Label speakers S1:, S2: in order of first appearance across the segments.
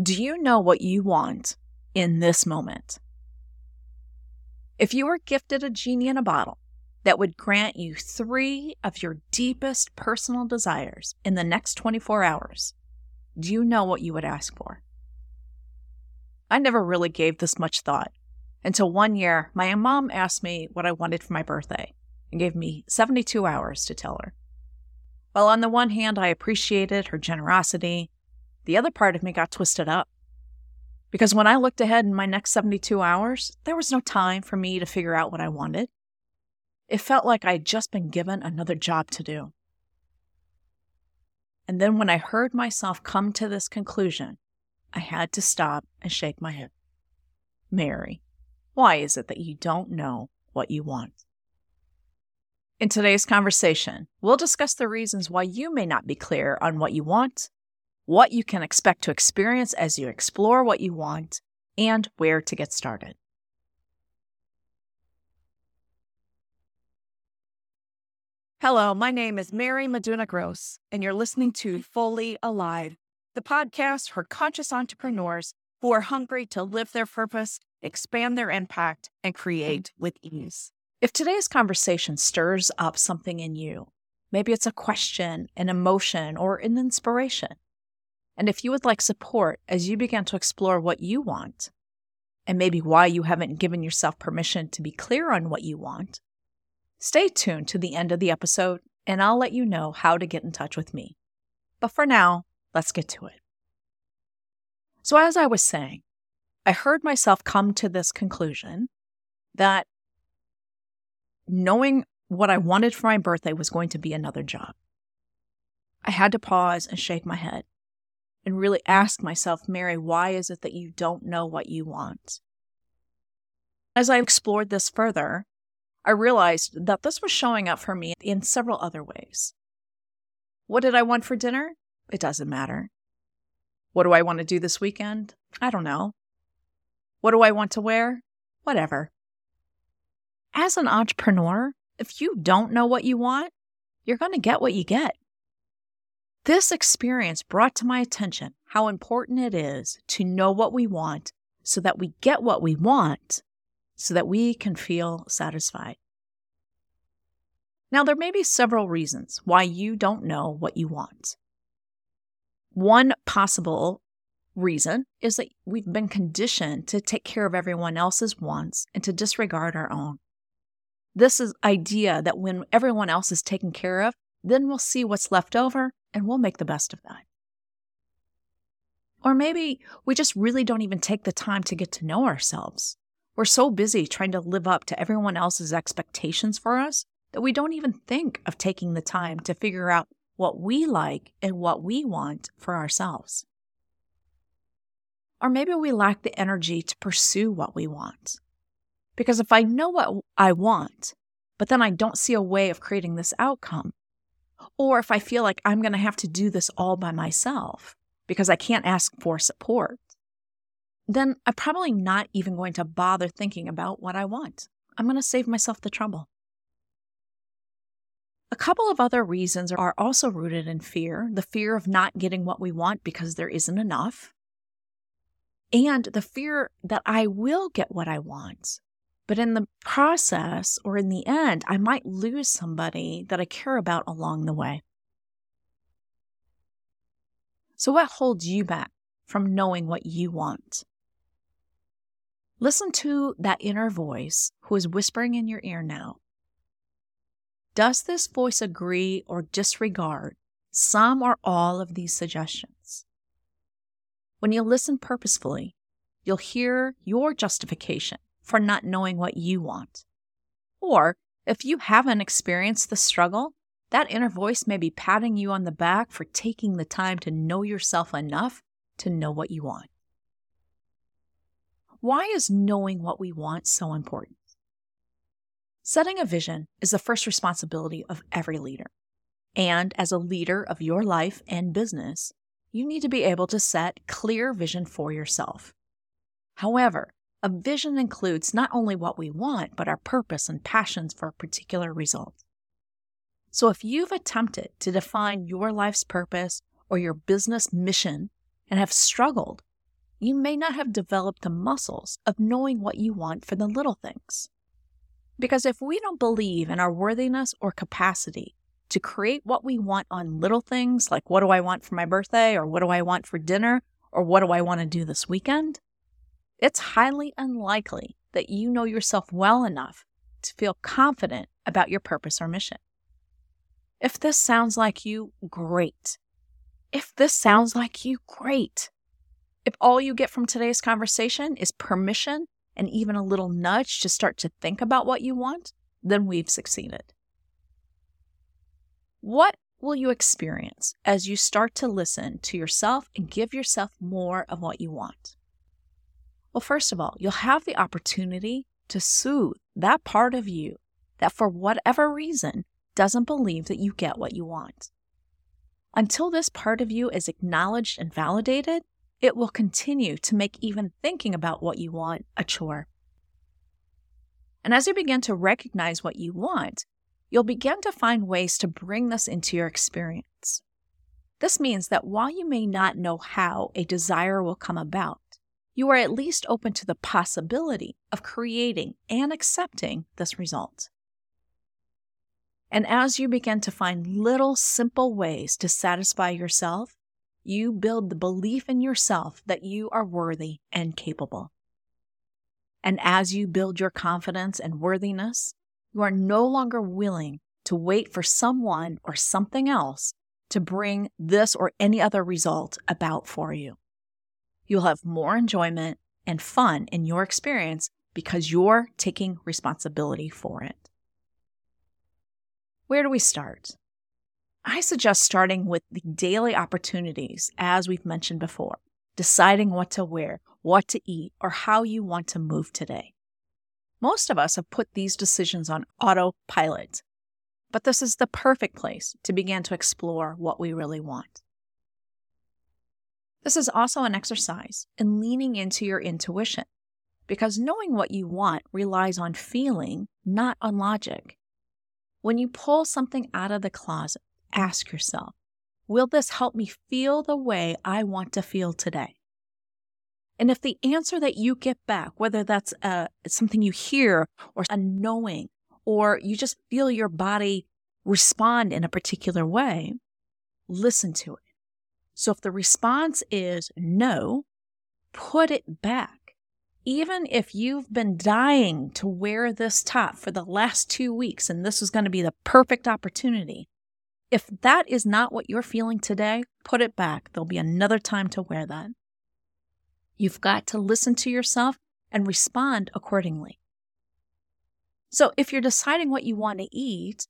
S1: Do you know what you want in this moment? If you were gifted a genie in a bottle that would grant you three of your deepest personal desires in the next 24 hours, do you know what you would ask for? I never really gave this much thought until one year my mom asked me what I wanted for my birthday and gave me 72 hours to tell her. While on the one hand, I appreciated her generosity the other part of me got twisted up. Because when I looked ahead in my next 72 hours, there was no time for me to figure out what I wanted. It felt like I had just been given another job to do. And then when I heard myself come to this conclusion, I had to stop and shake my head. Mary, why is it that you don't know what you want? In today's conversation, we'll discuss the reasons why you may not be clear on what you want what you can expect to experience as you explore what you want, and where to get started.
S2: Hello, my name is Mary Meduna Gross, and you're listening to Fully Alive, the podcast for conscious entrepreneurs who are hungry to live their purpose, expand their impact, and create with ease.
S1: If today's conversation stirs up something in you, maybe it's a question, an emotion, or an inspiration, and if you would like support as you begin to explore what you want, and maybe why you haven't given yourself permission to be clear on what you want, stay tuned to the end of the episode and I'll let you know how to get in touch with me. But for now, let's get to it. So, as I was saying, I heard myself come to this conclusion that knowing what I wanted for my birthday was going to be another job. I had to pause and shake my head and really ask myself, Mary, why is it that you don't know what you want? As I explored this further, I realized that this was showing up for me in several other ways. What did I want for dinner? It doesn't matter. What do I want to do this weekend? I don't know. What do I want to wear? Whatever. As an entrepreneur, if you don't know what you want, you're going to get what you get. This experience brought to my attention how important it is to know what we want so that we get what we want so that we can feel satisfied. Now, there may be several reasons why you don't know what you want. One possible reason is that we've been conditioned to take care of everyone else's wants and to disregard our own. This is idea that when everyone else is taken care of, then we'll see what's left over and we'll make the best of that. Or maybe we just really don't even take the time to get to know ourselves. We're so busy trying to live up to everyone else's expectations for us that we don't even think of taking the time to figure out what we like and what we want for ourselves. Or maybe we lack the energy to pursue what we want. Because if I know what I want, but then I don't see a way of creating this outcome, or if I feel like I'm going to have to do this all by myself because I can't ask for support, then I'm probably not even going to bother thinking about what I want. I'm going to save myself the trouble. A couple of other reasons are also rooted in fear the fear of not getting what we want because there isn't enough, and the fear that I will get what I want, but in the process or in the end, I might lose somebody that I care about along the way. So, what holds you back from knowing what you want? Listen to that inner voice who is whispering in your ear now. Does this voice agree or disregard some or all of these suggestions? When you listen purposefully, you'll hear your justification for not knowing what you want. Or if you haven't experienced the struggle, that inner voice may be patting you on the back for taking the time to know yourself enough to know what you want. Why is knowing what we want so important? Setting a vision is the first responsibility of every leader. And as a leader of your life and business, you need to be able to set clear vision for yourself. However, a vision includes not only what we want, but our purpose and passions for a particular result. So if you've attempted to define your life's purpose or your business mission and have struggled, you may not have developed the muscles of knowing what you want for the little things. Because if we don't believe in our worthiness or capacity to create what we want on little things like what do I want for my birthday or what do I want for dinner or what do I want to do this weekend, it's highly unlikely that you know yourself well enough to feel confident about your purpose or mission. If this sounds like you, great. If this sounds like you, great. If all you get from today's conversation is permission and even a little nudge to start to think about what you want, then we've succeeded. What will you experience as you start to listen to yourself and give yourself more of what you want? Well, first of all, you'll have the opportunity to soothe that part of you that, for whatever reason, doesn't believe that you get what you want. Until this part of you is acknowledged and validated, it will continue to make even thinking about what you want a chore. And as you begin to recognize what you want, you'll begin to find ways to bring this into your experience. This means that while you may not know how a desire will come about, you are at least open to the possibility of creating and accepting this result. And as you begin to find little simple ways to satisfy yourself, you build the belief in yourself that you are worthy and capable. And as you build your confidence and worthiness, you are no longer willing to wait for someone or something else to bring this or any other result about for you. You'll have more enjoyment and fun in your experience because you're taking responsibility for it. Where do we start? I suggest starting with the daily opportunities, as we've mentioned before, deciding what to wear, what to eat, or how you want to move today. Most of us have put these decisions on autopilot, but this is the perfect place to begin to explore what we really want. This is also an exercise in leaning into your intuition, because knowing what you want relies on feeling, not on logic. When you pull something out of the closet, Ask yourself, will this help me feel the way I want to feel today? And if the answer that you get back, whether that's uh, something you hear or a knowing, or you just feel your body respond in a particular way, listen to it. So if the response is no, put it back. Even if you've been dying to wear this top for the last two weeks and this is going to be the perfect opportunity, if that is not what you're feeling today, put it back. There'll be another time to wear that. You've got to listen to yourself and respond accordingly. So, if you're deciding what you want to eat,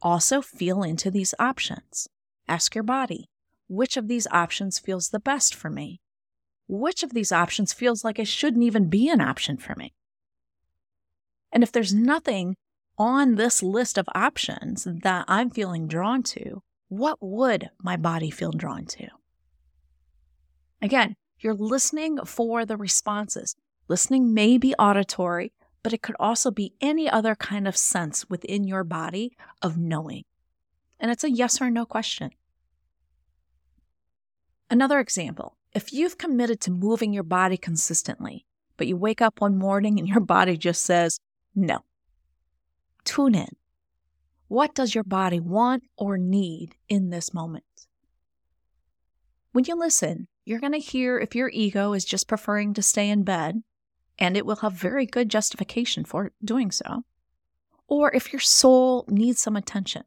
S1: also feel into these options. Ask your body, which of these options feels the best for me? Which of these options feels like it shouldn't even be an option for me? And if there's nothing on this list of options that I'm feeling drawn to, what would my body feel drawn to? Again, you're listening for the responses. Listening may be auditory, but it could also be any other kind of sense within your body of knowing. And it's a yes or no question. Another example if you've committed to moving your body consistently, but you wake up one morning and your body just says, no, Tune in. What does your body want or need in this moment? When you listen, you're going to hear if your ego is just preferring to stay in bed, and it will have very good justification for doing so, or if your soul needs some attention.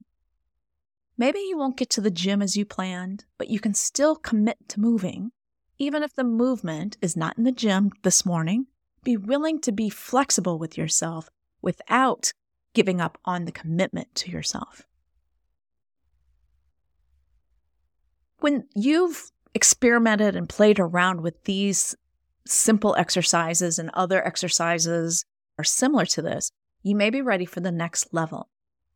S1: Maybe you won't get to the gym as you planned, but you can still commit to moving, even if the movement is not in the gym this morning. Be willing to be flexible with yourself without giving up on the commitment to yourself. When you've experimented and played around with these simple exercises and other exercises are similar to this, you may be ready for the next level.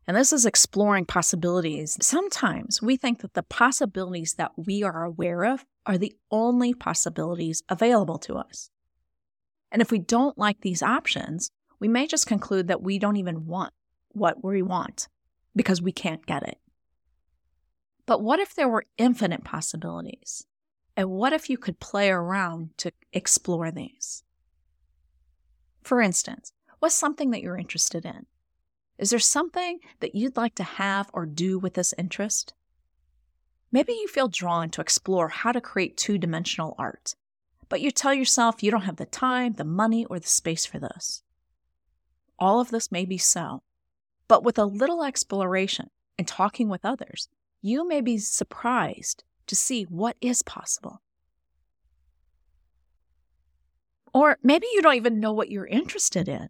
S1: And this is exploring possibilities. Sometimes we think that the possibilities that we are aware of are the only possibilities available to us. And if we don't like these options, we may just conclude that we don't even want what we want because we can't get it. But what if there were infinite possibilities? And what if you could play around to explore these? For instance, what's something that you're interested in? Is there something that you'd like to have or do with this interest? Maybe you feel drawn to explore how to create two dimensional art, but you tell yourself you don't have the time, the money, or the space for this. All of this may be so, but with a little exploration and talking with others, you may be surprised to see what is possible. Or maybe you don't even know what you're interested in.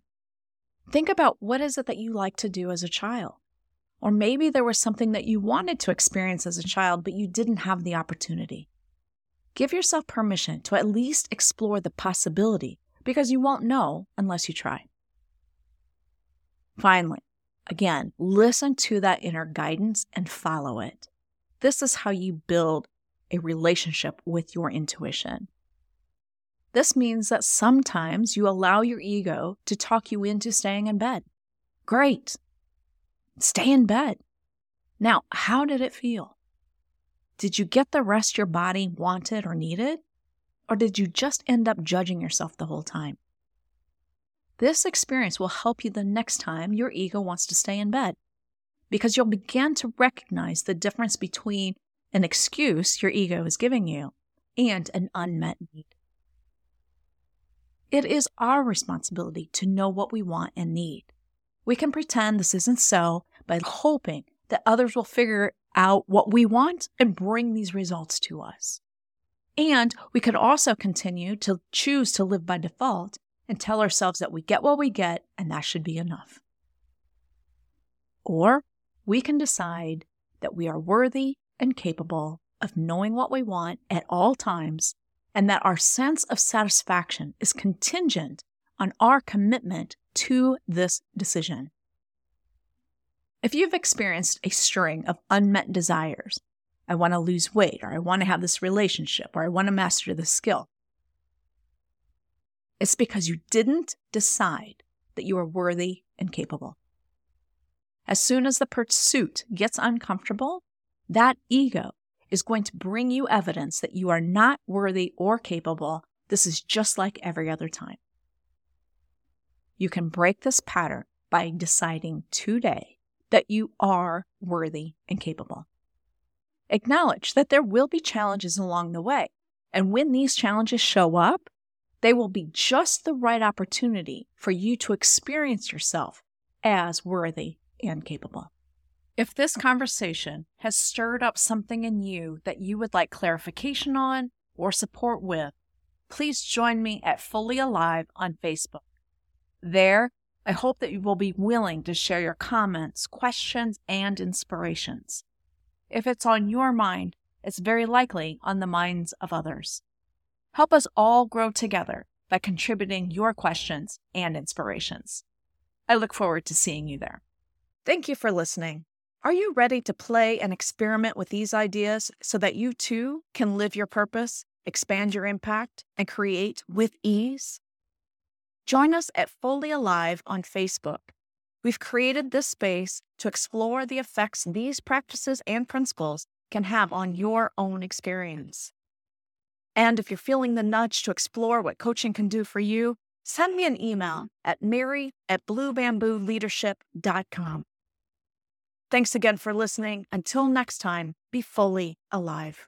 S1: Think about what is it that you like to do as a child? Or maybe there was something that you wanted to experience as a child, but you didn't have the opportunity. Give yourself permission to at least explore the possibility because you won't know unless you try. Finally, again, listen to that inner guidance and follow it. This is how you build a relationship with your intuition. This means that sometimes you allow your ego to talk you into staying in bed. Great. Stay in bed. Now, how did it feel? Did you get the rest your body wanted or needed? Or did you just end up judging yourself the whole time? This experience will help you the next time your ego wants to stay in bed because you'll begin to recognize the difference between an excuse your ego is giving you and an unmet need. It is our responsibility to know what we want and need. We can pretend this isn't so by hoping that others will figure out what we want and bring these results to us. And we could also continue to choose to live by default and tell ourselves that we get what we get and that should be enough. Or we can decide that we are worthy and capable of knowing what we want at all times and that our sense of satisfaction is contingent on our commitment to this decision. If you've experienced a string of unmet desires, I want to lose weight, or I want to have this relationship, or I want to master this skill, it's because you didn't decide that you are worthy and capable. As soon as the pursuit gets uncomfortable, that ego is going to bring you evidence that you are not worthy or capable. This is just like every other time. You can break this pattern by deciding today that you are worthy and capable. Acknowledge that there will be challenges along the way. And when these challenges show up, they will be just the right opportunity for you to experience yourself as worthy and capable. If this conversation has stirred up something in you that you would like clarification on or support with, please join me at Fully Alive on Facebook. There, I hope that you will be willing to share your comments, questions, and inspirations. If it's on your mind, it's very likely on the minds of others. Help us all grow together by contributing your questions and inspirations. I look forward to seeing you there. Thank you for listening. Are you ready to play and experiment with these ideas so that you too can live your purpose, expand your impact, and create with ease? Join us at Fully Alive on Facebook. We've created this space to explore the effects these practices and principles can have on your own experience. And if you're feeling the nudge to explore what coaching can do for you, send me an email at mary at bluebambooleadership.com. Thanks again for listening. Until next time, be fully alive.